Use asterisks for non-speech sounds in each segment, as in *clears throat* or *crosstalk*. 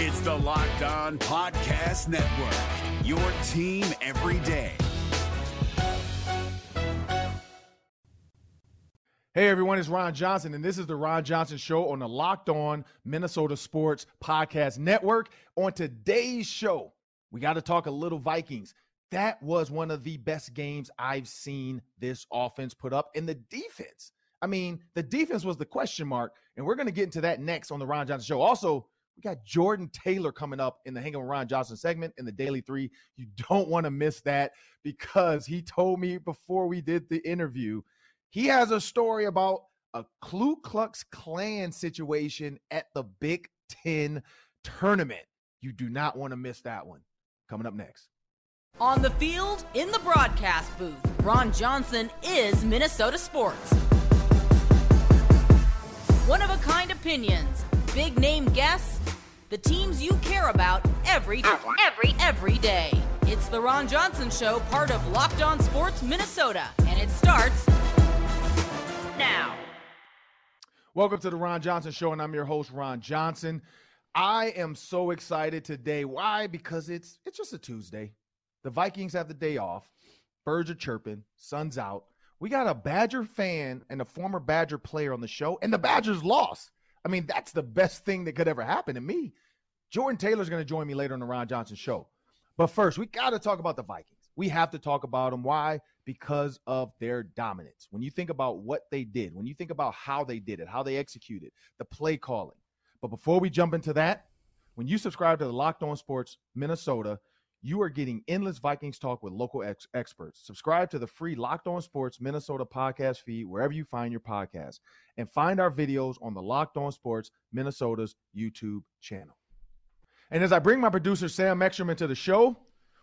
It's the Locked On Podcast Network, your team every day. Hey everyone, it's Ron Johnson, and this is the Ron Johnson Show on the Locked On Minnesota Sports Podcast Network. On today's show, we got to talk a little Vikings. That was one of the best games I've seen this offense put up in the defense. I mean, the defense was the question mark, and we're going to get into that next on the Ron Johnson Show. Also, we got Jordan Taylor coming up in the Hanging with Ron Johnson segment in the Daily Three. You *laughs* don't want to miss that because he told me before we did the interview, he has a story about a Ku Klux Klan situation at the Big Ten tournament. You do not want to miss that one. Coming up next. On the field, in the broadcast booth, Ron Johnson is Minnesota sports. One of a kind opinions, big name guests, the teams you care about every every every day. It's the Ron Johnson show, part of Locked On Sports Minnesota, and it starts now. Welcome to the Ron Johnson show and I'm your host Ron Johnson. I am so excited today. Why? Because it's it's just a Tuesday. The Vikings have the day off. Birds are chirping, sun's out. We got a Badger fan and a former Badger player on the show, and the Badgers lost. I mean, that's the best thing that could ever happen to me. Jordan Taylor's going to join me later on the Ron Johnson show. But first, we got to talk about the Vikings. We have to talk about them. Why? Because of their dominance. When you think about what they did, when you think about how they did it, how they executed, the play calling. But before we jump into that, when you subscribe to the Locked On Sports Minnesota, you are getting endless Vikings talk with local ex- experts. Subscribe to the free Locked On Sports Minnesota podcast feed wherever you find your podcast and find our videos on the Locked On Sports Minnesota's YouTube channel. And as I bring my producer Sam Ekstrom into the show,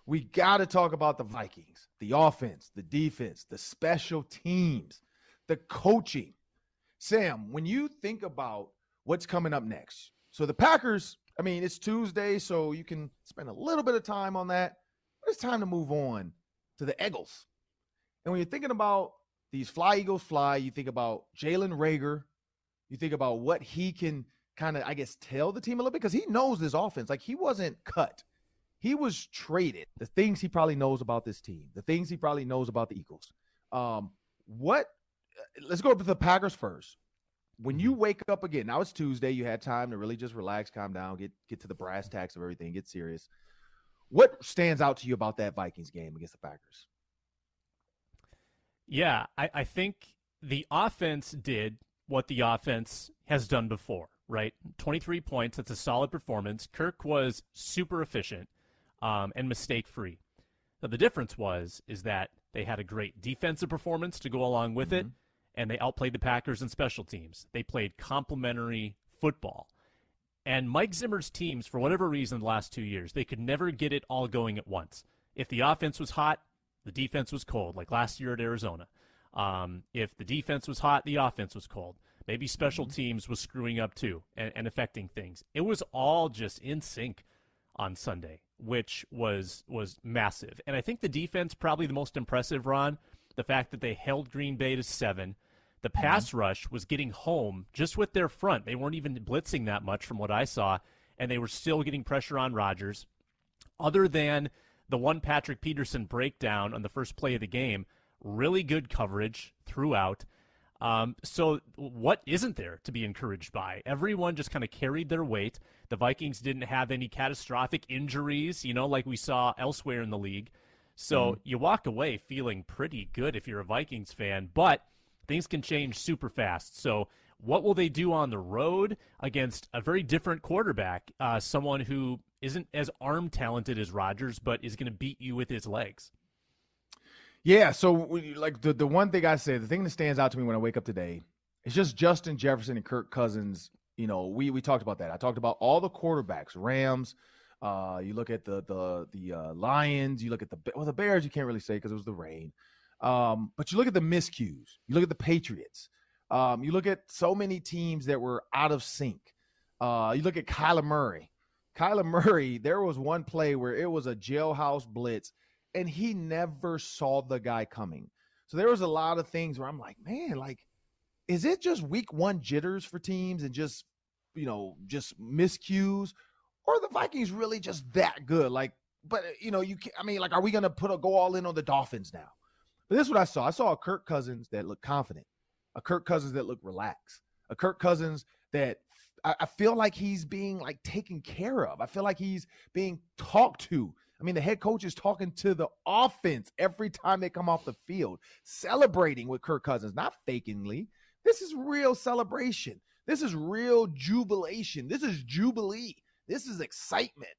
we got to talk about the Vikings, the offense, the defense, the special teams, the coaching. Sam, when you think about what's coming up next, so the Packers I mean, it's Tuesday, so you can spend a little bit of time on that. But it's time to move on to the Eagles. And when you're thinking about these fly Eagles fly, you think about Jalen Reagor. you think about what he can kind of, I guess, tell the team a little bit because he knows this offense. Like he wasn't cut. He was traded. The things he probably knows about this team, the things he probably knows about the Eagles. Um, what uh, let's go up to the Packers first when you wake up again, now it's Tuesday, you had time to really just relax, calm down, get get to the brass tacks of everything, get serious. What stands out to you about that Vikings game against the Packers? Yeah, I, I think the offense did what the offense has done before, right? 23 points, that's a solid performance. Kirk was super efficient um, and mistake free. Now, the difference was is that they had a great defensive performance to go along with mm-hmm. it and they outplayed the Packers in special teams. They played complementary football. And Mike Zimmer's teams, for whatever reason, the last two years, they could never get it all going at once. If the offense was hot, the defense was cold, like last year at Arizona. Um, if the defense was hot, the offense was cold. Maybe special mm-hmm. teams was screwing up too and, and affecting things. It was all just in sync on Sunday, which was was massive. And I think the defense probably the most impressive, Ron. The fact that they held Green Bay to seven, the mm-hmm. pass mm-hmm. rush was getting home just with their front. They weren't even blitzing that much from what I saw, and they were still getting pressure on Rodgers. Other than the one Patrick Peterson breakdown on the first play of the game, really good coverage throughout. Um, so, what isn't there to be encouraged by? Everyone just kind of carried their weight. The Vikings didn't have any catastrophic injuries, you know, like we saw elsewhere in the league. So, mm. you walk away feeling pretty good if you're a Vikings fan. But things can change super fast. So, what will they do on the road against a very different quarterback, uh, someone who isn't as arm talented as Rodgers, but is going to beat you with his legs? Yeah. So, like the the one thing I say, the thing that stands out to me when I wake up today is just Justin Jefferson and Kirk Cousins. You know, we we talked about that. I talked about all the quarterbacks, Rams. Uh, you look at the the the uh, Lions. You look at the well, the Bears. You can't really say because it was the rain. Um, but you look at the miscues, you look at the Patriots, um, you look at so many teams that were out of sync. Uh, you look at Kyler Murray. Kyler Murray, there was one play where it was a jailhouse blitz, and he never saw the guy coming. So there was a lot of things where I'm like, man, like, is it just week one jitters for teams and just, you know, just miscues? or the Vikings really just that good? Like, but you know, you can, I mean, like, are we gonna put a go all in on the Dolphins now? But this is what I saw. I saw a Kirk Cousins that looked confident, a Kirk Cousins that looked relaxed, a Kirk Cousins that I, I feel like he's being like taken care of. I feel like he's being talked to. I mean, the head coach is talking to the offense every time they come off the field, celebrating with Kirk Cousins, not fakingly. This is real celebration. This is real jubilation. This is jubilee. This is excitement.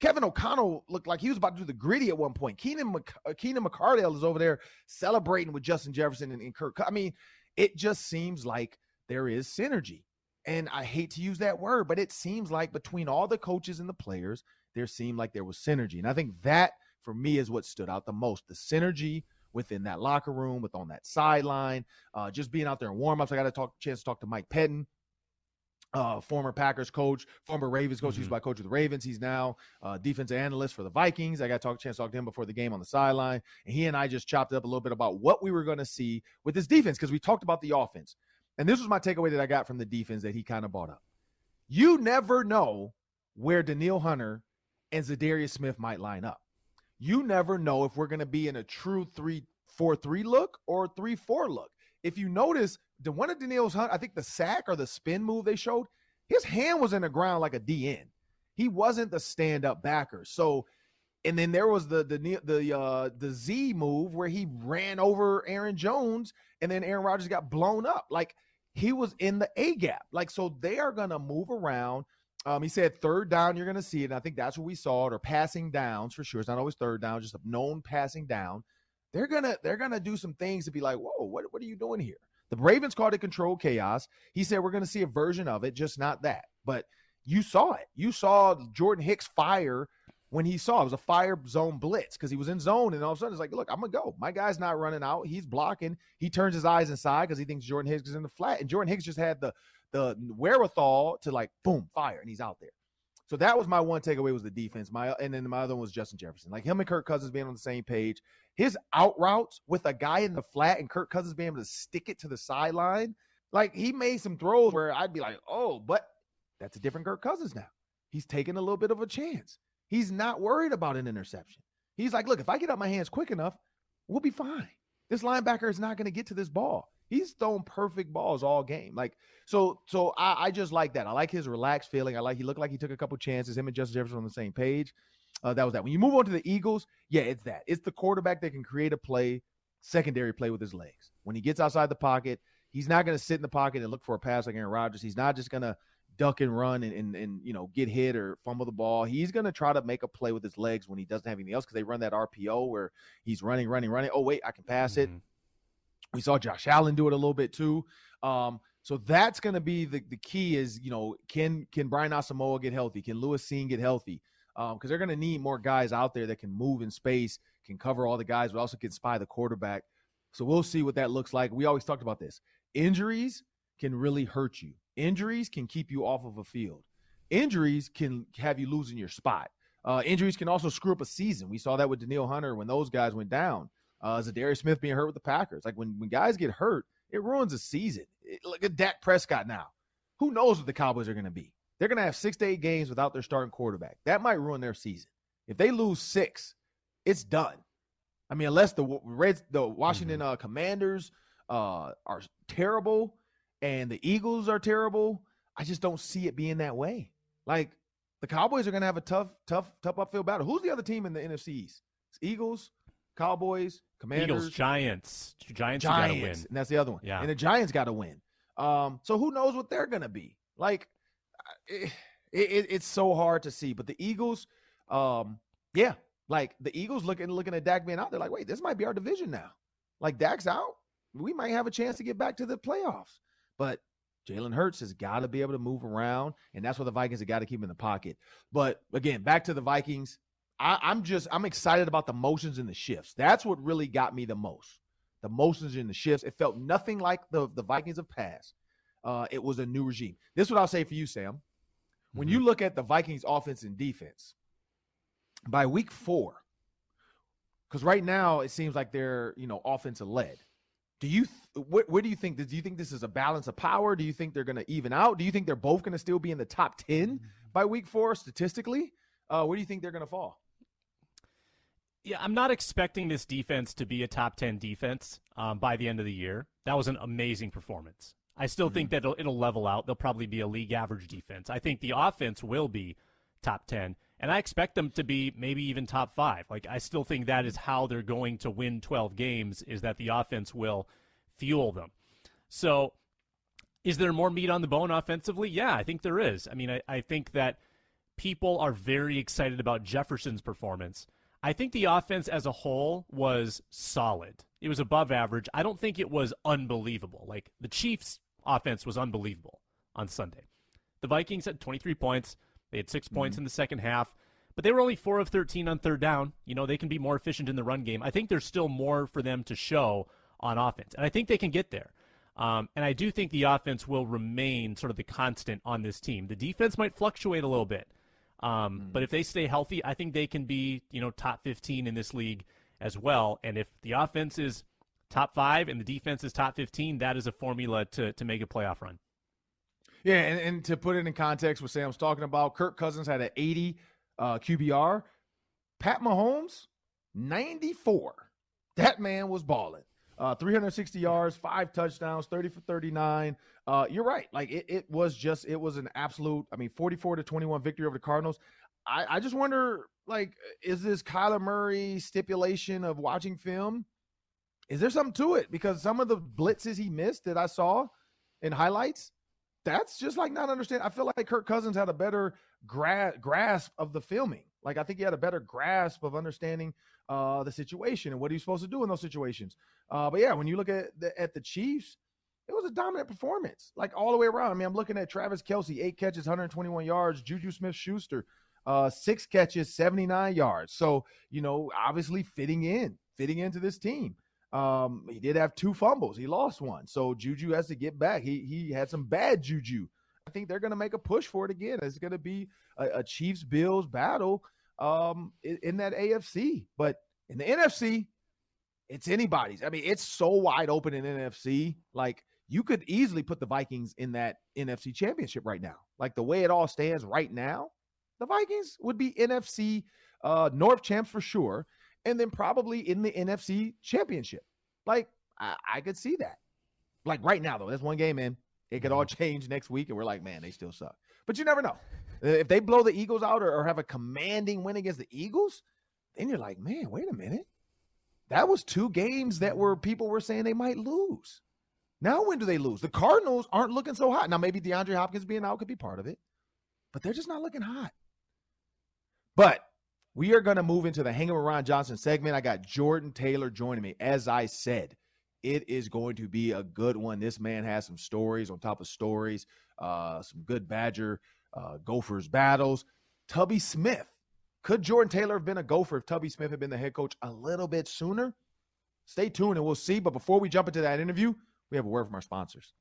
Kevin O'Connell looked like he was about to do the griddy at one point. Keenan, Mc, uh, Keenan McCardell is over there celebrating with Justin Jefferson and, and Kirk. I mean, it just seems like there is synergy. And I hate to use that word, but it seems like between all the coaches and the players, there seemed like there was synergy. And I think that for me is what stood out the most the synergy within that locker room, with on that sideline, uh, just being out there in warmups. I got a talk, chance to talk to Mike Pettine, uh, former Packers coach, former Ravens coach. Mm-hmm. He's my coach of the Ravens. He's now uh, defensive analyst for the Vikings. I got a talk, chance to talk to him before the game on the sideline. And he and I just chopped up a little bit about what we were going to see with this defense because we talked about the offense. And this was my takeaway that I got from the defense that he kind of brought up. You never know where Danielle Hunter and Za'Darius Smith might line up. You never know if we're going to be in a true 3 4 3 look or 3 4 look. If you notice, the one of Danielle's Hunt, I think the sack or the spin move they showed, his hand was in the ground like a DN. He wasn't the stand up backer. So, and then there was the the the uh the Z move where he ran over Aaron Jones and then Aaron Rodgers got blown up. Like he was in the A gap. Like so they are gonna move around. Um, he said third down, you're gonna see it. And I think that's what we saw it, or passing downs for sure. It's not always third down, just a known passing down. They're gonna they're gonna do some things to be like, whoa, what, what are you doing here? The Ravens called it control chaos. He said we're gonna see a version of it, just not that. But you saw it. You saw Jordan Hicks fire when he saw it was a fire zone blitz because he was in zone and all of a sudden it's like, look, I'm gonna go. My guy's not running out. He's blocking. He turns his eyes inside because he thinks Jordan Hicks is in the flat, and Jordan Hicks just had the the wherewithal to like boom fire, and he's out there. So that was my one takeaway was the defense. My and then my other one was Justin Jefferson. Like him and Kirk Cousins being on the same page. His out routes with a guy in the flat and Kirk Cousins being able to stick it to the sideline. Like he made some throws where I'd be like, oh, but that's a different Kirk Cousins now. He's taking a little bit of a chance. He's not worried about an interception. He's like, look, if I get out my hands quick enough, we'll be fine. This linebacker is not going to get to this ball. He's thrown perfect balls all game. Like, so, so I, I, just like that. I like his relaxed feeling. I like he looked like he took a couple chances. Him and Justin Jefferson on the same page. Uh, that was that. When you move on to the Eagles, yeah, it's that. It's the quarterback that can create a play, secondary play with his legs. When he gets outside the pocket, he's not going to sit in the pocket and look for a pass like Aaron Rodgers. He's not just going to duck and run and, and, and you know get hit or fumble the ball. He's going to try to make a play with his legs when he doesn't have anything else because they run that RPO where he's running, running, running. Oh wait, I can pass mm-hmm. it. We saw Josh Allen do it a little bit too. Um, so that's going to be the, the key is, you know, can can Brian Asamoah get healthy? Can Lewis Cine get healthy? Because um, they're going to need more guys out there that can move in space, can cover all the guys, but also can spy the quarterback. So we'll see what that looks like. We always talked about this. Injuries can really hurt you. Injuries can keep you off of a field. Injuries can have you losing your spot. Uh, injuries can also screw up a season. We saw that with Danielle Hunter when those guys went down. Uh, Za'Darius Smith being hurt with the Packers. Like when, when guys get hurt, it ruins a season. It, look at Dak Prescott now. Who knows what the Cowboys are going to be? They're going to have six to eight games without their starting quarterback. That might ruin their season. If they lose six, it's done. I mean, unless the Reds, the Washington mm-hmm. uh, Commanders uh, are terrible and the Eagles are terrible, I just don't see it being that way. Like the Cowboys are going to have a tough, tough, tough upfield battle. Who's the other team in the NFC East? It's Eagles, Cowboys, Commanders, Eagles, Giants, Giants, Giants, win. and that's the other one. Yeah, and the Giants got to win. Um, so who knows what they're gonna be like? It, it, it's so hard to see. But the Eagles, um, yeah, like the Eagles looking looking at Dak being out, they're like, wait, this might be our division now. Like Dak's out, we might have a chance to get back to the playoffs. But Jalen Hurts has got to be able to move around, and that's what the Vikings have got to keep in the pocket. But again, back to the Vikings. I, am just I'm excited about the motions and the shifts. That's what really got me the most. The motions and the shifts. It felt nothing like the the Vikings of past. Uh, it was a new regime. This is what I'll say for you, Sam. When mm-hmm. you look at the Vikings offense and defense, by week four, because right now it seems like they're you know offensive led. Do you th- what, what do you think? Do you think this is a balance of power? Do you think they're going to even out? Do you think they're both going to still be in the top ten by week four statistically, uh, where do you think they're going to fall? Yeah, I'm not expecting this defense to be a top 10 defense um, by the end of the year. That was an amazing performance. I still mm-hmm. think that it'll, it'll level out. They'll probably be a league average defense. I think the offense will be top 10, and I expect them to be maybe even top five. Like, I still think that is how they're going to win 12 games, is that the offense will fuel them. So, is there more meat on the bone offensively? Yeah, I think there is. I mean, I, I think that people are very excited about Jefferson's performance. I think the offense as a whole was solid. It was above average. I don't think it was unbelievable. Like the Chiefs' offense was unbelievable on Sunday. The Vikings had 23 points. They had 6 mm-hmm. points in the second half, but they were only 4 of 13 on third down. You know, they can be more efficient in the run game. I think there's still more for them to show on offense, and I think they can get there. Um, and I do think the offense will remain sort of the constant on this team. The defense might fluctuate a little bit. Um, mm. But if they stay healthy, I think they can be, you know, top 15 in this league as well. And if the offense is top five and the defense is top 15, that is a formula to, to make a playoff run. Yeah, and, and to put it in context, what Sam's talking about, Kirk Cousins had an 80 uh, QBR. Pat Mahomes, 94. That man was balling. Uh, 360 yards, five touchdowns, 30 for 39. Uh, you're right. Like it, it was just, it was an absolute, I mean, 44 to 21 victory over the Cardinals. I, I just wonder, like, is this Kyler Murray stipulation of watching film? Is there something to it? Because some of the blitzes he missed that I saw in highlights, that's just like not understand. I feel like Kirk Cousins had a better gra- grasp of the filming. Like I think he had a better grasp of understanding uh, the situation and what are you supposed to do in those situations. Uh, but yeah, when you look at the, at the Chiefs, it was a dominant performance, like all the way around. I mean, I'm looking at Travis Kelce, eight catches, 121 yards. Juju Smith Schuster, uh, six catches, 79 yards. So, you know, obviously fitting in, fitting into this team. Um, he did have two fumbles. He lost one. So Juju has to get back. He he had some bad juju. I think they're going to make a push for it again. It's going to be a, a Chiefs Bills battle um, in, in that AFC. But in the NFC, it's anybody's. I mean, it's so wide open in NFC. Like you could easily put the Vikings in that NFC championship right now. Like the way it all stands right now, the Vikings would be NFC uh, North champs for sure. And then probably in the NFC championship. Like I, I could see that. Like right now, though, that's one game in. It could all mm-hmm. change next week, and we're like, man, they still suck. But you never know. If they blow the Eagles out or, or have a commanding win against the Eagles, then you're like, man, wait a minute. That was two games that were people were saying they might lose. Now, when do they lose? The Cardinals aren't looking so hot. Now, maybe DeAndre Hopkins being out could be part of it, but they're just not looking hot. But we are going to move into the Hanging with Ron Johnson segment. I got Jordan Taylor joining me. As I said, it is going to be a good one. This man has some stories on top of stories, uh, some good Badger uh, Gophers battles. Tubby Smith. Could Jordan Taylor have been a Gopher if Tubby Smith had been the head coach a little bit sooner? Stay tuned and we'll see. But before we jump into that interview, we have a word from our sponsors.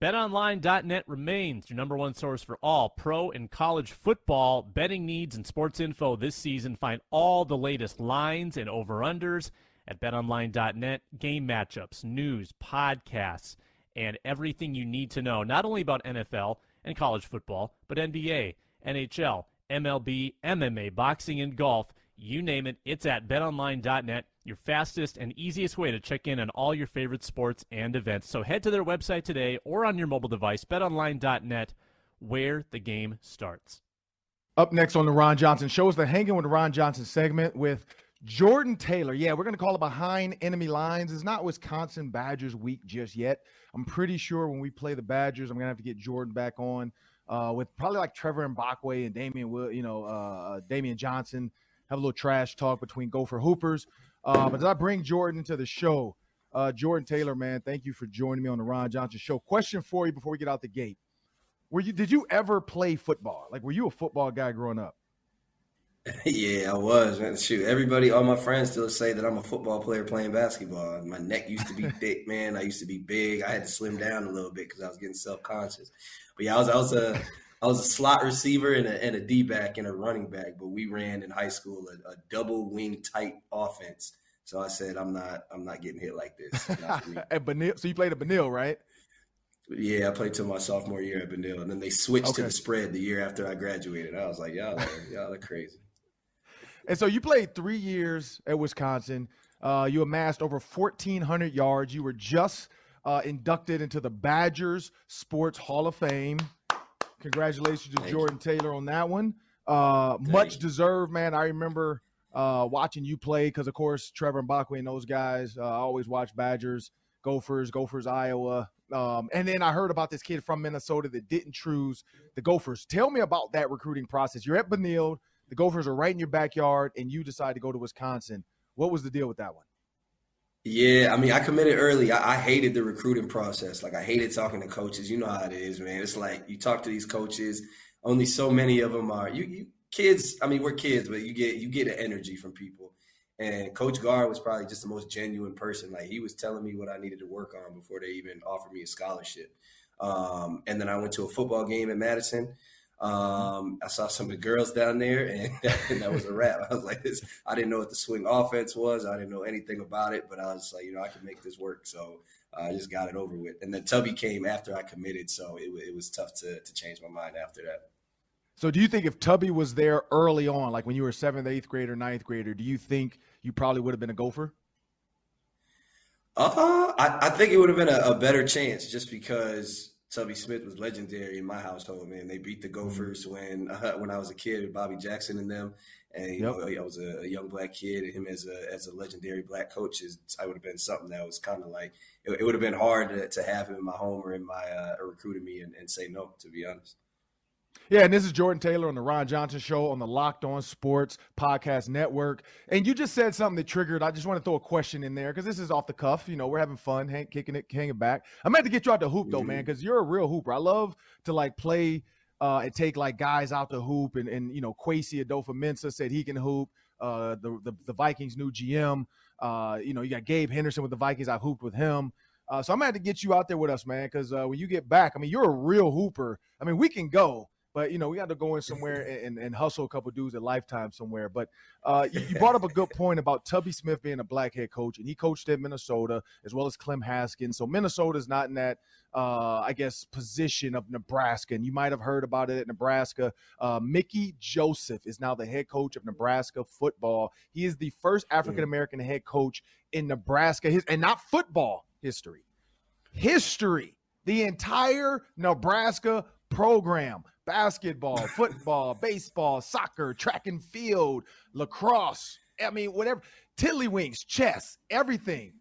BetOnline.net remains your number one source for all pro and college football betting needs and sports info this season. Find all the latest lines and over-unders at betonline.net. Game matchups, news, podcasts, and everything you need to know, not only about NFL and college football, but NBA, NHL, MLB, MMA, boxing, and golf. You name it, it's at betonline.net, your fastest and easiest way to check in on all your favorite sports and events. So head to their website today or on your mobile device, betonline.net, where the game starts. Up next on the Ron Johnson Show is the Hanging with Ron Johnson segment with Jordan Taylor. Yeah, we're going to call it Behind Enemy Lines. It's not Wisconsin Badgers week just yet. I'm pretty sure when we play the Badgers, I'm going to have to get Jordan back on uh, with probably like Trevor Mbakwe and Damian, Will, you know, uh, uh, Damian Johnson. Have a little trash talk between Gopher Hoopers. Uh, but as I bring Jordan to the show, uh, Jordan Taylor, man, thank you for joining me on the Ron Johnson Show. Question for you before we get out the gate: Were you? Did you ever play football? Like, were you a football guy growing up? Yeah, I was. Man. Shoot, everybody, all my friends still say that I'm a football player playing basketball. My neck used to be *laughs* thick, man. I used to be big. I had to slim down a little bit because I was getting self conscious. But yeah, I was, I was a, I was a slot receiver and a, and a D back and a running back. But we ran in high school a, a double wing tight offense. So I said, I'm not, I'm not getting hit like this. *laughs* At Benilde, so you played at Benilde, right? Yeah, I played till my sophomore year at Benilde, and then they switched Okay. to the spread the year after I graduated. I was like, y'all, are, y'all are crazy. And so you played three years at Wisconsin. Uh, you amassed over 1,400 yards. You were just uh, inducted into the Badgers Sports Hall of Fame. Congratulations to Thank Jordan Taylor on that one. Uh, much you. deserved, man. I remember uh, watching you play because, of course, Trevor Mbakwe and those guys. Uh, I always watch Badgers, Gophers, Gophers, Iowa. Um, and then I heard about this kid from Minnesota that didn't choose the Gophers. Tell me about that recruiting process. You're at Benilde. The Gophers are right in your backyard, and you decide to go to Wisconsin. What was the deal with that one? Yeah, I mean, I committed early. I, I hated the recruiting process. Like, I hated talking to coaches. You know how it is, man. It's like you talk to these coaches. Only so many of them are you. You kids. I mean, we're kids, but you get you get an energy from people. And Coach Gard was probably just the most genuine person. Like he was telling me what I needed to work on before they even offered me a scholarship. Um, and then I went to a football game in Madison. Um, I saw some of the girls down there, and, *laughs* and that was a wrap. I was like, this. I didn't know what the swing offense was. I didn't know anything about it, but I was like, you know, I can make this work. So I just got it over with. And then Tubby came after I committed, so it, it was tough to to change my mind after that. So, do you think if Tubby was there early on, like when you were seventh, eighth grader, ninth grader, do you think you probably would have been a Gopher? Uh, I, I think it would have been a, a better chance just because Tubby Smith was legendary in my household. Man, they beat the Gophers when uh, *laughs* when I was a kid, with Bobby Jackson and them, and you Yep. know I was a, young black kid, and him as a as a legendary black coach is I would have been something that was kind of like it, it would have been hard to, to have him in my home or in my uh, or recruiting me and, and say no. To be honest. Yeah, and this is Jordan Taylor on the Ron Johnson Show on the Locked On Sports Podcast Network. And you just said something that triggered. I just want to throw a question in there because this is off the cuff. You know, we're having fun, hang, kicking it, hanging back. I'm meant to get you out the hoop though, man, because you're a real hooper. I love to like play uh, and take like guys out the hoop. And and you know, Kwesi Adofo-Mensah said he can hoop. Uh, the, the the Vikings' new GM. Uh, you know, you got Gabe Henderson with the Vikings. I've hooped with him. Uh, so I'm gonna have to get you out there with us, man, because uh, when you get back, I mean, you're a real hooper. I mean, we can go, but you know, we got to go in *laughs* somewhere and, and, hustle a couple dudes at Lifetime somewhere. But uh, you, you brought up a *laughs* good point about Tubby Smith being a black head coach, and he coached at Minnesota as well as Clem Haskins. So Minnesota's not in that, uh, I guess, position of Nebraska. And you might have heard about it at Nebraska. Uh, Mickey Joseph is now the head coach of Nebraska football. He is the first African American head coach in Nebraska, his, and not football history, history. The entire Nebraska program basketball, football, baseball, soccer, track and field, lacrosse. I mean, whatever, tiddlywinks, chess, everything.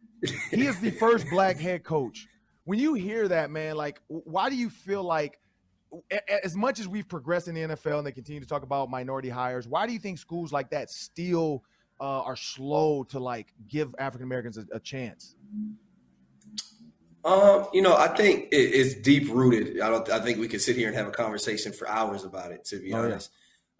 He is the first black head coach. When you hear that, man, like, why do you feel like, as much as we've progressed in the NFL and they continue to talk about minority hires, why do you think schools like that still uh, are slow to like give African Americans a, a chance? Um, you know, I think it, it's deep rooted. I don't. I think we could sit here and have a conversation for hours about it. To be Oh, yeah. honest,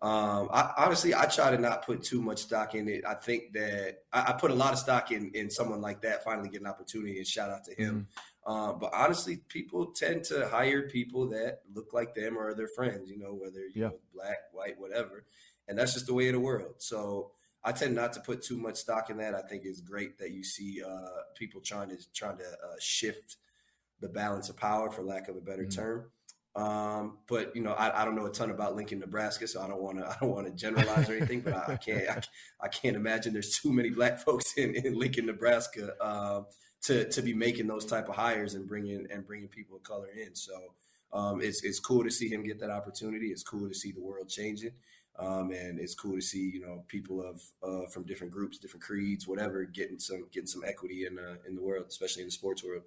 um, I, honestly, I try to not put too much stock in it. I think that I, I put a lot of stock in in someone like that finally get an opportunity, and shout out to him. Mm-hmm. Uh, but honestly, people tend to hire people that look like them or their friends. You know, whether you Yeah. know black, white, whatever, and that's just the way of the world. So. I tend not to put too much stock in that. I think it's great that you see uh, people trying to trying to uh, shift the balance of power, for lack of a better Mhm. term. Um, but you know, I, I don't know a ton about Lincoln, Nebraska, so I don't want to *laughs* I don't want to generalize or anything. But I, I can't I, I can't imagine there's too many black *laughs* folks in, in Lincoln, Nebraska, um, to to be making those type of hires and bringing and bringing people of color in. So um, it's it's cool to see him get that opportunity. It's cool to see the world changing. Um, and it's cool to see you know people of uh, from different groups, different creeds, whatever, getting some getting some equity in uh, in the world, especially in the sports world.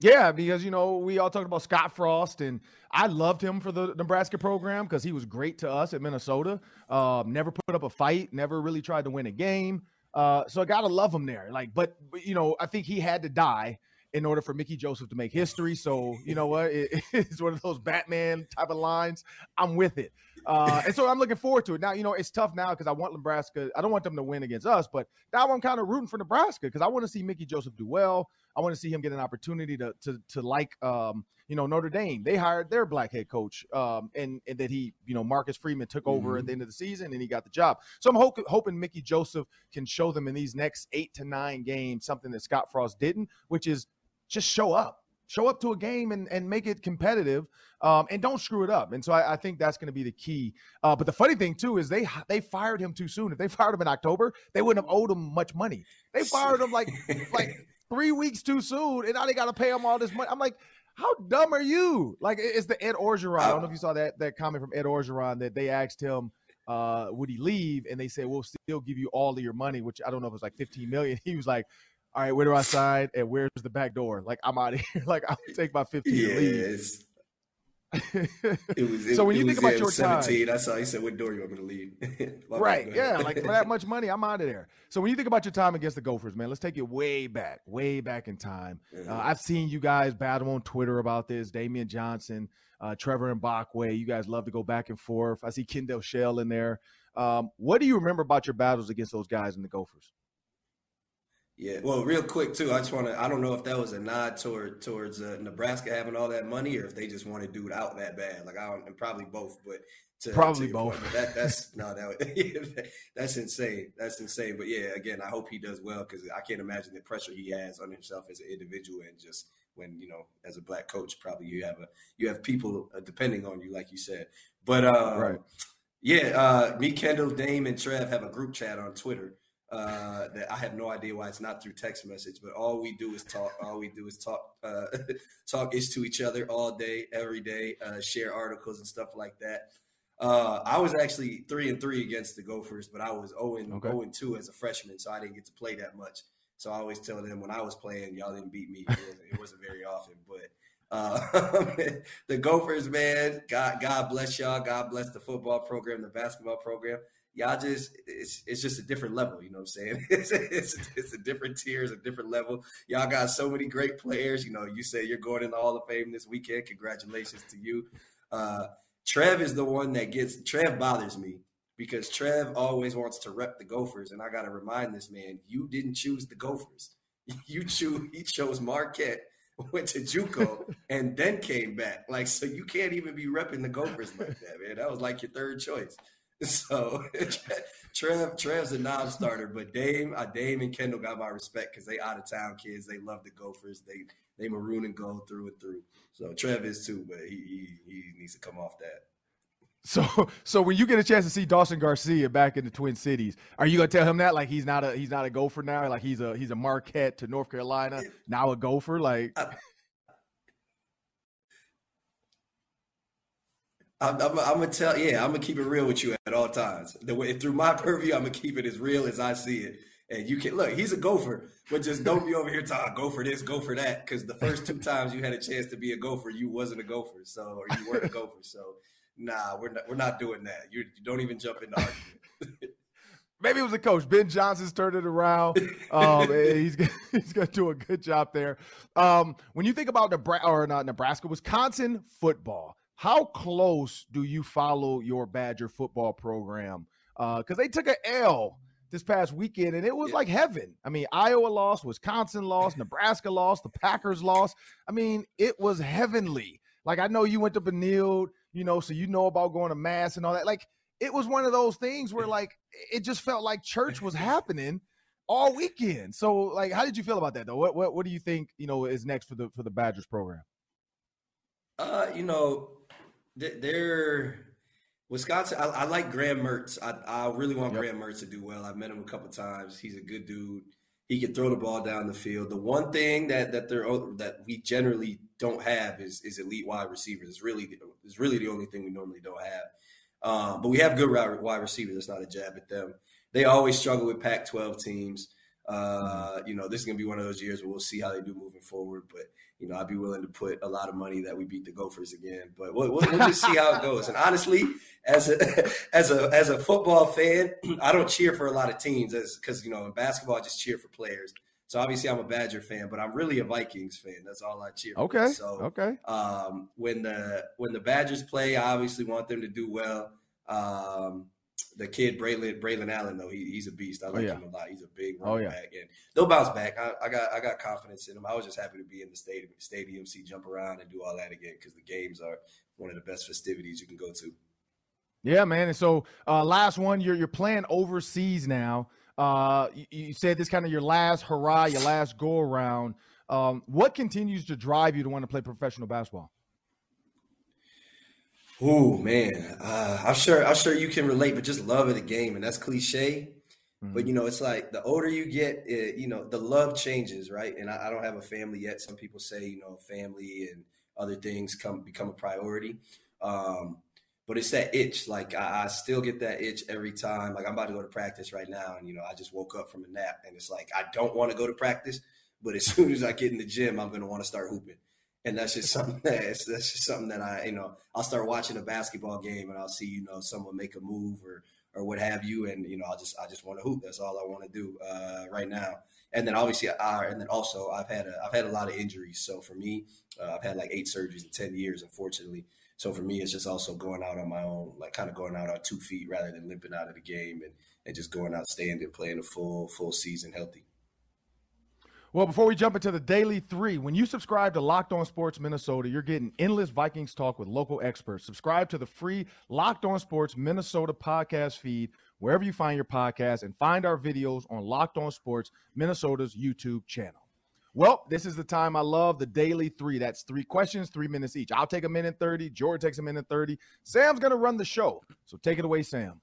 Yeah, because you know we all talked about Scott Frost, and I loved him for the Nebraska program because he was great to us at Minnesota. Um, never put up a fight, never really tried to win a game. Uh, so I gotta love him there. Like, but, but you know, I think he had to die in order for Mickey Joseph to make history. So you know what? It- *laughs* it's one of those Batman type of lines. I'm with it. Uh, and so I'm looking forward to it. Now, you know, it's tough now because I want Nebraska. I don't want them to win against us, but now I'm kind of rooting for Nebraska because I want to see Mickey Joseph do well. I want to see him get an opportunity to to to like um, you know Notre Dame. They hired their black head coach, um, and and that he you know Marcus Freeman took over at the end of the season and he got the job. So I'm hoping hoping Mickey Joseph can show them in these next eight to nine games something that Scott Frost didn't, which is just show up. Show up to a game and, and make it competitive um, and don't screw it up. And so I, I think that's going to be the key. Uh, but the funny thing too is they they fired him too soon. If they *laughs* fired him in October, they wouldn't have owed him much money. They fired him like like *laughs* three weeks too soon, and now they got to pay him all this money. I'm like, how dumb are you? Like it's the Ed Orgeron. I don't know if you saw that that comment from Ed Orgeron that they asked him uh, would he leave? And they said, we'll still give you all of your money, which I don't know if it was like 15 million. *laughs* He was like, all right, where do I sign? And where's the back door? Like, I'm out of *laughs* here. Like, I'll take my 15 yes. and leave. it was, it, *laughs* so when you think about your 17, time, I saw he said, "What door you want me to leave?" *laughs* right? Yeah, like for that much money, I'm out of there. So when you think about your time against the Gophers, man, let's take it way back, way back in time. Uh, I've seen you guys battle on Twitter about this. Damian Johnson, uh, Trevor Mbakwe. You guys love to go back and forth. I see Kendall Shell in there. Um, what do you remember about your battles against those guys in the Gophers? Yeah, well, real quick too. I just want to. I don't know if that was a nod toward towards uh, Nebraska having all that money, or if they just want to do it out that bad. Like I don't, and probably both. But to, probably to both. Point, that that's *laughs* no, that *laughs* that's insane. That's insane. But yeah, again, I hope he does well because I can't imagine the pressure he has on himself as an individual and just when you know as a black coach, probably you have a you have people uh, depending on you, like you said. But uh, right. Yeah, uh, me, Kendall, Dame, and Trev have a group chat on Twitter uh, that I have no idea why it's not through text message, but all we do is talk. All we do is talk, uh, *laughs* talk is to each other all day, every day, uh, share articles and stuff like that. Uh, I was actually three and three against the Gophers, but I was 0 and, okay. 0 and two as a freshman, so I didn't get to play that much. So I always tell them when I was playing, y'all didn't beat me. It wasn't, it wasn't very often, but uh, *laughs* the Gophers, man, God, God bless y'all. God bless the football program, the basketball program y'all just it's it's just a different level. You know what I'm saying? *laughs* It's, it's, it's a different tier, it's a different level. Y'all got so many great players. You know, you say you're going in the Hall of Fame this weekend. Congratulations to you. Uh, Trev is the one that gets Trev bothers me because Trev always wants to rep the Gophers, and I got to remind this man, you didn't choose the Gophers. *laughs* You choose he chose Marquette, *laughs* went to JUCO, and then came back. Like so, you can't even be repping the Gophers like that, man. That was like your third choice. *laughs* So Trev, Trev's a non-starter, but Dame, uh, Dame and Kendall got my respect because they out of town kids. They love the Gophers. They they maroon and gold through and through. So Trev is too, but he he, he needs to come off that. So so when you get a chance to see Dawson Garcia back in the Twin Cities, are you gonna tell him that like he's not a he's not a Gopher now? Like he's a he's a Marquette to North Carolina now a Gopher? Like I, I'm, I'm, I'm, gonna tell, yeah, I'm gonna keep it real with you at all times. The way through my *laughs* purview, I'm gonna keep it as real as I see it. And you can look, he's a gopher, but just don't be over here talking go for this, go for that. Because the first two times you had a chance to be a gopher, you wasn't a gopher, so or you weren't a gopher. So nah, we're not we're not doing that. You, you don't even jump into argument. *laughs* Maybe it was a coach. Ben Johnson's turned it around. Um, *laughs* he's he's going to do a good job there. Um, when you think about Nebraska or not Nebraska, Wisconsin football, how close do you follow your Badger football program? Because uh, they took an L this past weekend, and it was yeah. like heaven. I mean, Iowa lost, Wisconsin lost, *laughs* Nebraska lost, the Packers lost. I mean, it was heavenly. Like I know you went to Benilde, you know, so you know about going to mass and all that. Like it was one of those things where like it just felt like church was *laughs* happening all weekend. So like, how did you feel about that though? What what what do you think you know is next for the for the Badgers program? Uh, you know, they're Wisconsin. I, I, like Graham Mertz. I, I really want yep. Graham Mertz to do well. I've met him a couple times. He's a good dude. He can throw the ball down the field. The one thing that that they're that we generally don't have is is elite wide receivers. It's really it's really the only thing we normally don't have. Um, but we have good wide receivers. That's not a jab at them. They always struggle with Pac-12 teams. Uh, you know, this is gonna be one of those years where we'll see how they do moving forward. But you know, I'd be willing to put a lot of money that we beat the Gophers again. But we'll, we'll, we'll just see how it goes. And honestly, as a *laughs* as a as a football fan, *clears throat* I don't cheer for a lot of teams, as because you know in basketball I just cheer for players. So obviously I'm a Badger fan, but I'm really a Vikings fan. That's all I cheer. Okay. For. So okay. Um, when the when the Badgers play, I obviously want them to do well. Um, the kid Braylon Braylon Allen though he, he's a beast. I oh, like oh, yeah. him a lot. He's a big running oh, yeah. back, and they'll bounce back. I, I, got I got confidence in him. I was just happy to be in the stadium, stadium, see jump around and do all that again because the games are one of the best festivities you can go to. Yeah, man. And so uh, last one, you're you're playing overseas now. Uh, you, you said this kind of your last hurrah, your last go around. Um, what continues to drive you to want to play professional basketball? Oh man, uh, I'm sure I'm sure you can relate, but just love of the game, and that's cliche. Mm-hmm. But you know, it's like the older you get, it, you know, the love changes, right? And I, I, don't have a family yet. Some people say, you know, family and other things come become a priority. Um, but it's that itch. Like I, I, still get that itch every time. Like I'm about to go to practice right now, and you know, I just woke up from a nap, and it's like I don't want to go to practice, but as *laughs* soon as I get in the gym, I'm going to want to start hooping and that's just something *laughs* that's that's just something that I you know I'll start watching a basketball game and I'll see you know someone make a move or or what have you, and you know I just I just want to hoop. That's all I want to do uh, right now. And then obviously, I, and then also I've had a I've had a lot of injuries. So for me, uh, I've had like eight surgeries in ten years, unfortunately. So for me, it's just also going out on my own, like kind of going out on two feet rather than limping out of the game and, and just going out, standing playing a full full season healthy. Well, before we jump into the daily three, when you subscribe to Locked On Sports Minnesota, you're getting endless Vikings talk with local experts. Subscribe to the free Locked On Sports Minnesota podcast feed wherever you find your podcast and find our videos on Locked On Sports Minnesota's YouTube channel. Well, this is the time I love the daily three. That's three questions, three minutes each. I'll take a minute 30. George takes a minute 30. Sam's going to run the show. So take it away, Sam.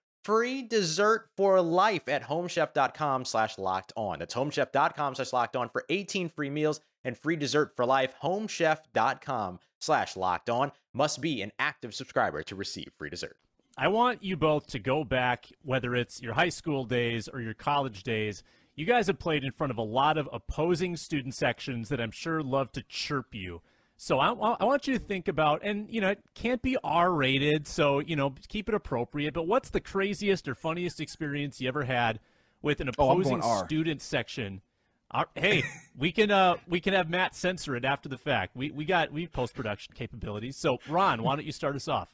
free dessert for life at homechef.com slash locked on. That's homechef.com slash locked on for 18 free meals and free dessert for life. Homechef.com slash locked on must be an active subscriber to receive free dessert. I want you both to go back, whether it's your high school days or your college days. You guys have played in front of a lot of opposing student sections that I'm sure love to chirp you. So I, I, want you to think about, and you know, it can't be R-rated, so you know, keep it appropriate. But what's the craziest or funniest experience you ever had with an oh, opposing oh, student section? Uh, hey, we can uh, we can have Matt censor it after the fact. We we got we post production capabilities. So Ron, why don't you start us off?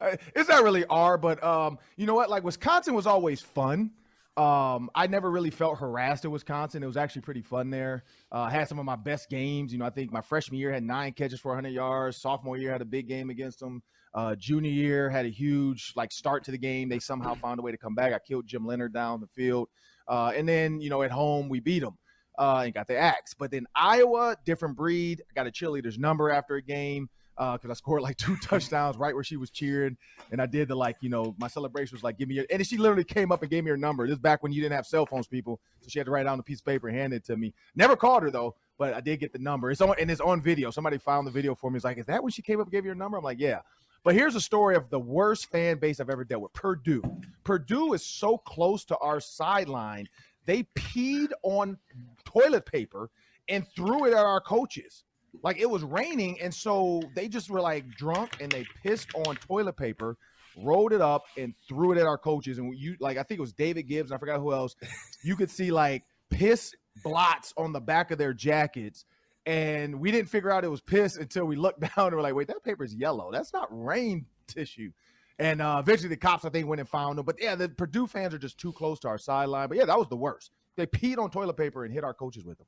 Uh, it's not really R, but um, you know what? Like Wisconsin was always fun. Um, I never really felt harassed at Wisconsin. It was actually pretty fun there. Uh, I had some of my best games. You know, I think my freshman year had nine catches for 100 yards. Sophomore year had a big game against them. Uh, junior year had a huge like start to the game. They somehow found a way to come back. I killed Jim Leonhard down the field. Uh, and then you know at home we beat them uh, and got the axe. But then Iowa, different breed. I got a cheerleader's number after a game because uh, I scored like two *laughs* touchdowns right where she was cheering, and I did the like you know my celebration was like give me your and she literally came up and gave me her number. This back when you didn't have cell phones, people, so she had to write down a piece of paper and hand it to me. Never called her though, but I did get the number. It's on and it's on video. Somebody found the video for me. It's like, is that when she came up and gave you her number? I'm like, yeah. But here's a story of the worst fan base I've ever dealt with. Purdue. Purdue is so close to our sideline. They peed on toilet paper and threw it at our coaches like it was raining, and so they just were like drunk and they pissed on toilet paper, rolled it up and threw it at our coaches. And you like I think it was David Gibbs, I forgot who else. You could see like piss blots on the back of their jackets. And we didn't figure out it was piss until we looked *laughs* down and we're like, wait, that paper's yellow. That's not rain tissue. And uh, eventually the cops, I think, went and found them. But yeah, the Purdue fans are just too close to our sideline. But yeah, that was the worst. They peed on toilet paper and hit our coaches with them.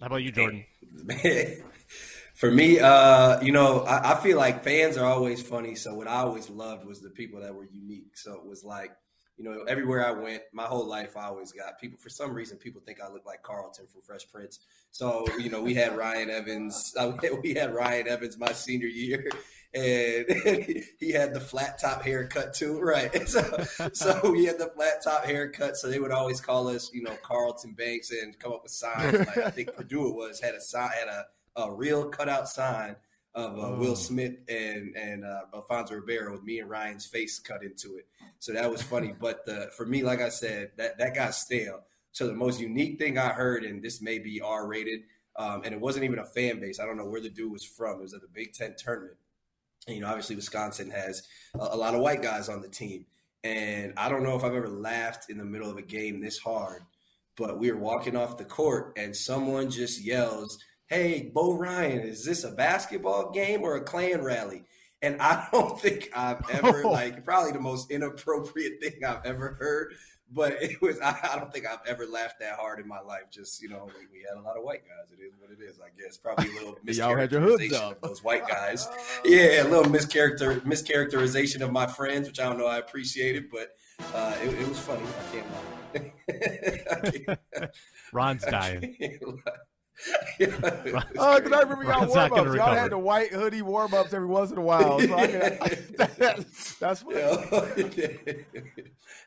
How about you, Jordan? *laughs* For me, uh, you know, I, I, feel like fans are always funny. So what I always loved was the people that were unique. So it was like, you know, everywhere I went, my whole life, I always got people. For some reason, people think I look like Carlton from Fresh Prince. So you know, we had Ryan Evans. *laughs* Uh, we had Ryan Evans my senior year, and *laughs* he had the flat top haircut too, *laughs* right? So, so we had the flat top haircut. So they would always call us, you know, Carlton Banks, and come up with signs. Like I think Purdue was had a sign, had a, a real cutout sign of uh, Oh. Will Smith and and uh, Alfonso Ribeiro with me and Ryan's face cut into it. So that was funny. but the, for me, like I said, that that got stale. So the most unique thing I heard, and this may be R rated, um, and it wasn't even a fan base. I don't know where the dude was from. It was at the Big Ten tournament. And, you know, obviously Wisconsin has a, a lot of white guys on the team, and I don't know if I've ever laughed in the middle of a game this hard. But we were walking off the court, and someone just yells, "Hey, Bo Ryan, is this a basketball game or a Klan rally?" And I *laughs* don't think I've ever *laughs* like probably the most inappropriate thing I've ever heard. But it was *laughs* I, I don't think I've ever laughed that hard in my life. Just you know, we, we had a lot of white guys. It is what it is, I guess. Probably a little Y'all had your hoods mischaracterization of those white guys. Yeah, a little mischaracter mischaracterization of my friends, which I don't know. I appreciate it, but uh, it, it was funny. I can't lie. I can't- Ron's dying. Can't. *laughs* Yeah, it Oh, because I remember y'all Ron's warm ups. Y'all had the white hoodie warm ups every once in a while. So I can, *laughs* *laughs* that's funny. Yeah.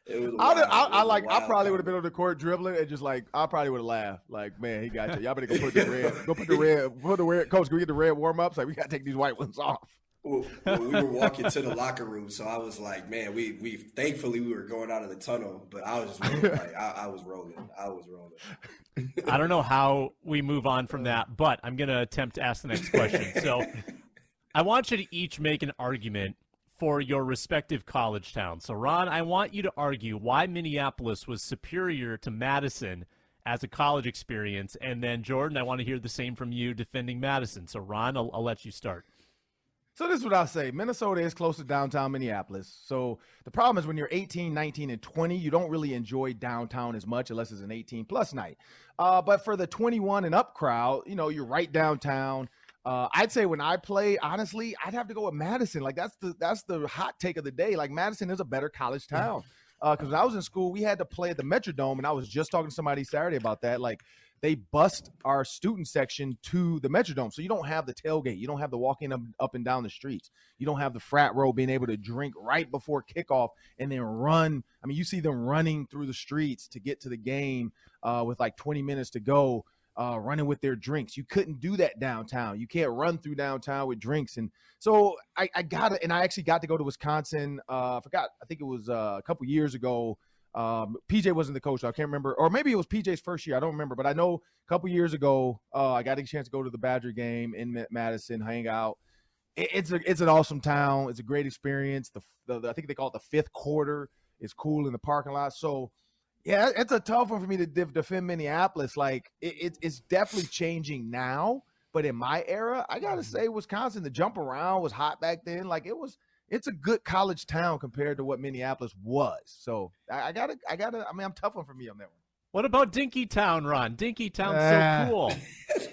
it was I. I, I like. I probably would have been time. on the court dribbling and just like I probably would have laughed. Like, man, he got you. Y'all better go put the red. Go put the red. Put the red. Coach, go get the red warm ups. Like, we got to take these white ones off. Well, we were walking to the locker room, so I was like, "Man, we we thankfully we were going out of the tunnel, but I was just rolling, *laughs* like I, I was rolling, I was rolling." *laughs* I don't know how we move on from that, but I'm going to attempt to ask the next question. So *laughs* I want you to each make an argument for your respective college towns. So, Ron, I want you to argue why Minneapolis was superior to Madison as a college experience. And then, Jordan, I want to hear the same from you defending Madison. So, Ron, I'll, I'll let you start. So this is what I say. Minnesota is close to downtown Minneapolis. So the problem is when you're 18, 19, and 20, you don't really enjoy downtown as much unless it's an 18 plus night. Uh, but for the 21 and up crowd, you know, you're right downtown. Uh, I'd say when I play, honestly, I'd have to go with Madison. Like that's the that's the hot take of the day. Like Madison is a better college town. Because when I was in school, we had to play at the Metrodome, and I was just talking to somebody Saturday about that. Like they bust our student section to the Metrodome. So you don't have the tailgate. You don't have the walking up, up and down the streets. You don't have the frat row being able to drink right before kickoff and then run. I mean, you see them running through the streets to get to the game uh, with like 20 minutes to go, uh, running with their drinks. You couldn't do that downtown. You can't run through downtown with drinks. And so I, I got it. And I actually got to go to Wisconsin. Uh, I forgot. I think it was uh, a couple years ago. Um, PJ wasn't the coach. I can't remember, or maybe it was PJ's first year. I don't remember, but I know a couple years ago, uh, I got a chance to go to the Badger game in Madison, hang out. It, it's a it's an awesome town. It's a great experience. The, the, the- I think they call it the fifth quarter. It's cool in the parking lot. So yeah, it's a tough one for me to def- defend Minneapolis. Like it, it, it's definitely changing now, but in my era, I gotta say Wisconsin. The jump around was hot back then. Like it was it's a good college town compared to what Minneapolis was. So I, I gotta, I gotta. I mean, I'm tough one for me on that one. What about Dinkytown, Ron? Dinkytown's Ah. so cool. *laughs*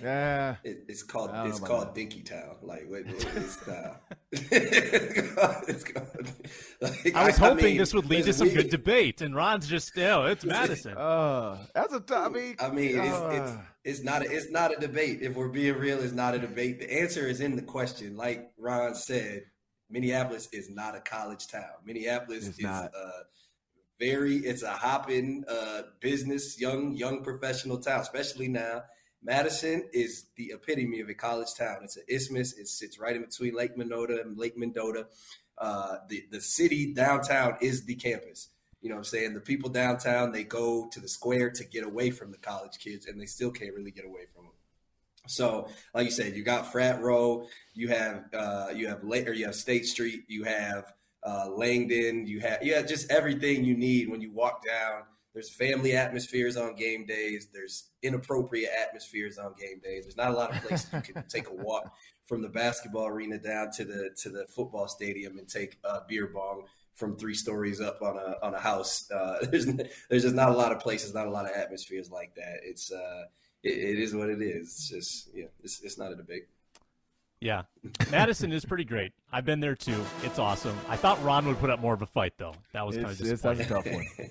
Yeah, It, it's called I don't know it's called that. Dinkytown. Like what, what- it's, uh, it's *laughs* called, *laughs* it's called, like, I was hoping mean, this would lead to some we- good debate, and Ron's just, oh, it's Madison. uh, that's a tough. I mean, I mean, it's, it's uh, it's not a, it's not a debate. If we're being real, it's not a debate. The answer is in the question. Like Ron said, Minneapolis is not a college town. Minneapolis It's is not. a very it's a hopping uh, business, young young professional town, especially now. Madison is the epitome of a college town. It's an isthmus. It sits right in between Lake Monona and Lake Mendota. Uh, the the city downtown is the campus. You know what I'm saying? The people downtown, they go to the square to get away from the college kids, and they still can't really get away from them. So, like you said, you got Frat Row, you have uh, you have later, you have State Street, you have uh, Langdon, you have yeah, just everything you need when you walk down. There's family atmospheres on game days. There's inappropriate atmospheres on game days. There's not a lot of places you can take a walk *laughs* from the basketball arena down to the to the football stadium and take a beer bong from three stories up on a on a house. Uh, *laughs* there's there's just not a lot of places, not a lot of atmospheres like that. It's uh, it, it is what it is. It's just yeah, it's it's not a debate. Yeah. Madison is pretty great. I've been there too. It's awesome. I thought Ron would put up more of a fight, though. That was kind of it's, it's that's a tough one. *laughs*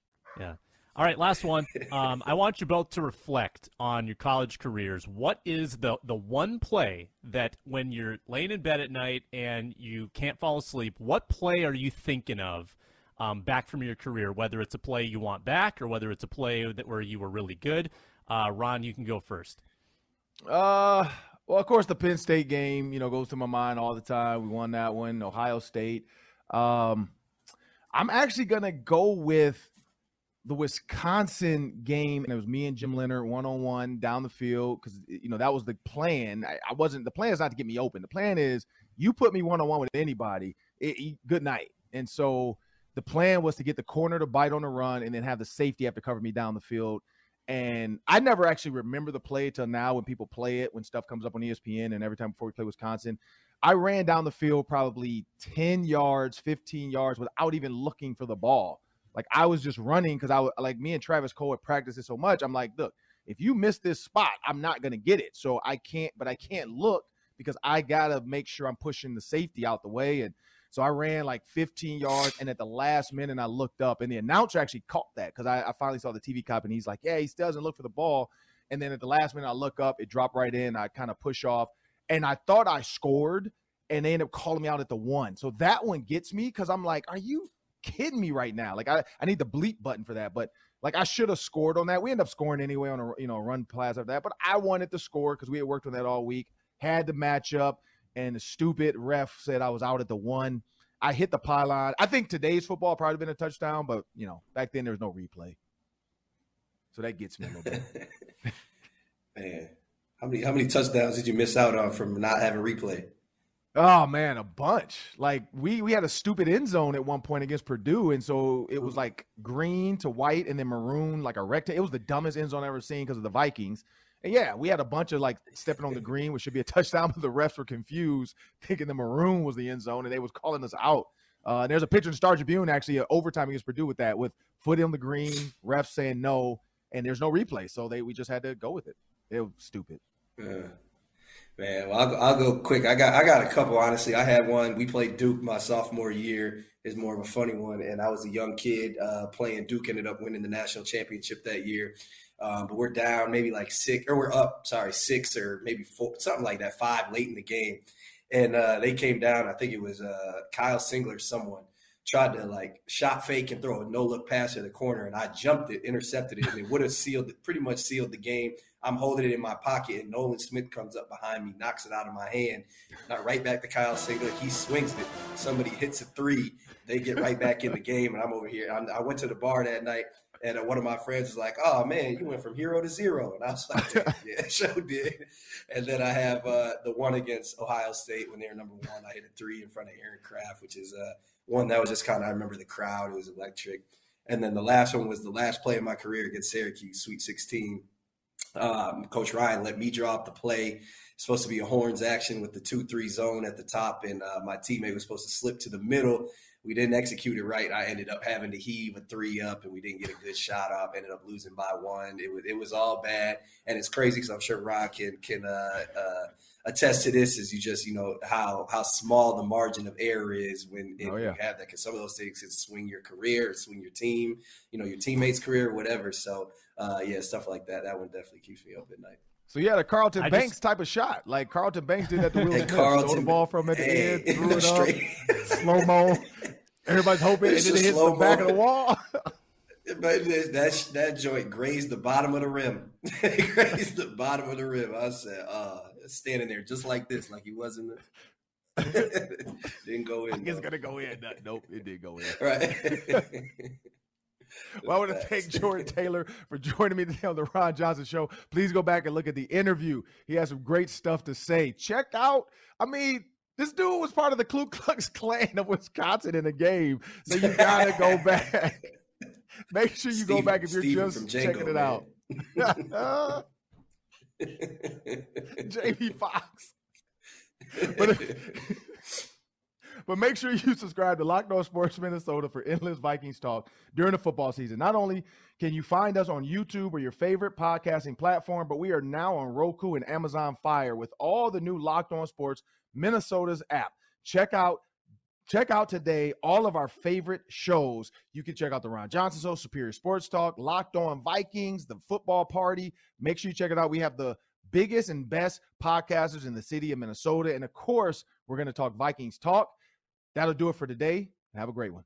Yeah. All right, last one. Um, I want you both to reflect on your college careers. What is the the one play that when you're laying in bed at night and you can't fall asleep, what play are you thinking of um, back from your career? Whether it's a play you want back or whether it's a play that where you were really good. Uh, Ron, you can go first. Uh, well, of course, the Penn State game, you know, goes to my mind all the time. We won that one. Ohio State. Um, I'm actually gonna go with the Wisconsin game, and it was me and Jim Leonhard one on one down the field because you know that was the plan. I, I, wasn't the plan is not to get me open. The plan is you put me one on one with anybody. It, it, good night. And so the plan was to get the corner to bite on the run, and then have the safety have to cover me down the field. And I never actually remember the play till now when people play it when stuff comes up on ESPN and every time before we play Wisconsin. I ran down the field probably 10 yards, 15 yards without even looking for the ball like I was just running because I was like me and Travis Cole had practiced it so much. I'm like, look, if you miss this spot, I'm not gonna get it. So I can't, but I can't look because I gotta make sure I'm pushing the safety out the way. And so I ran like 15 yards, and at the last minute, I looked up, and the announcer actually caught that because I, I, finally saw the TV cop, and he's like, "Yeah, he still doesn't look for the ball." And then at the last minute, I look up, it dropped right in. I kind of push off, and I thought I scored, and they end up calling me out at the one. So that one gets me because I'm like, "Are you kidding me right now? Like I, I need the bleep button for that. But like I should have scored on that. We end up scoring anyway on a you know run pass after that. But I wanted to score because we had worked on that all week. Had the matchup, and the stupid ref said I was out at the one. I hit the pylon. I think today's football probably been a touchdown, but you know back then there was no replay, so that gets me a little bit. *laughs* Man, how many how many touchdowns did you miss out on from not having replay? Oh man, a bunch. Like we we had a stupid end zone at one point against Purdue, and so it was like green to white and then maroon, like a rectangle. It was the dumbest end zone I've ever seen because of the Vikings. And yeah, we had a bunch of like stepping on the green, which should be a *laughs* touchdown, but the refs were confused, thinking the maroon was the end zone, and they was calling us out. Uh, there's a picture in Star Tribune actually, uh, overtime against Purdue with that, with foot on the green, refs saying no, and there's no replay, so they we just had to go with it. It was stupid. Yeah. Man, well, I'll go, I'll go quick. I got I got a couple. Honestly, I had one. We played Duke my sophomore year. is more of a funny one, and I was a young kid uh, playing Duke. Ended up winning the national championship that year. Um, but we're down maybe like six, or we're up. Sorry, six or maybe four, something like that. Five late in the game, and uh, they came down. I think it was uh, Kyle Singler, someone tried to like shot fake and throw a no look pass to the corner, and I jumped it, intercepted it, and it would have sealed pretty much sealed the game. I'm holding it in my pocket, and Nolan Smith comes up behind me, knocks it out of my hand. Not right back to Kyle Singler. He swings it. Somebody hits a three. They get right back in the game, and I'm over here. I'm, i went to the bar that night, and uh, one of my friends was like, "Oh man, you went from hero to zero. and I was like, *laughs* "Yeah, sure did." And then I have uh, the one against Ohio State when they were number one. I hit a three in front of Aaron Craft, which is uh, one that was just kind of. I remember the crowd; it was electric. And then the last one was the last play of my career against Syracuse, Sweet 16. Um, Coach Ryan let me draw up the play. Supposed to be a horns action with the two three zone at the top, and uh, my teammate was supposed to slip to the middle. We didn't execute it right. I ended up having to heave a three up, and we didn't get a good shot up. Ended up losing by one. It was it was all bad, and it's crazy because I'm sure Ron can can uh, uh, attest to this. Is you just you know how how small the margin of error is when oh, yeah. you have that because some of those things can swing your career, swing your team, you know your teammates' career, whatever. So uh, yeah, stuff like that. That one definitely keeps me up at night. So you had a Carlton I Banks just, type of shot, like Carlton Banks did at the Will Smith. *laughs* Throw the ball from at the hey, end, threw it *laughs* up, slow mo. Everybody's hoping, it's and then it hits the back of the wall. *laughs* But that that joint grazed the bottom of the rim. grazed the bottom of the rim. I said, uh, standing there just like this, like he wasn't. *laughs* didn't go in. It's gonna go in. Nope, it did go in. *laughs* Right. *laughs* well, I want to thank Jordan Taylor for joining me today on the Ron Johnson Show. Please go back and look at the interview. He has some great stuff to say. Check out, I mean, this dude was part of the Ku Klux Klan of Wisconsin in the game. So you got to go back Make sure you go back if you're Steven just checking it out. Uh-huh. *laughs* Jamie Foxx. But, *laughs* but make sure you subscribe to Locked On Sports Minnesota for endless Vikings talk during the football season. Not only can you find us on YouTube or your favorite podcasting platform, but we are now on Roku and Amazon Fire with all the new Locked On Sports Minnesota's app. Check out check out today all of our favorite shows. You can check out the Ron Johnson Show, Superior Sports Talk, Locked On Vikings, the Football Party. Make sure you check it out. We have the biggest and best podcasters in the city of Minnesota. And of course, we're going to talk Vikings talk. That'll do it for today. Have a great one.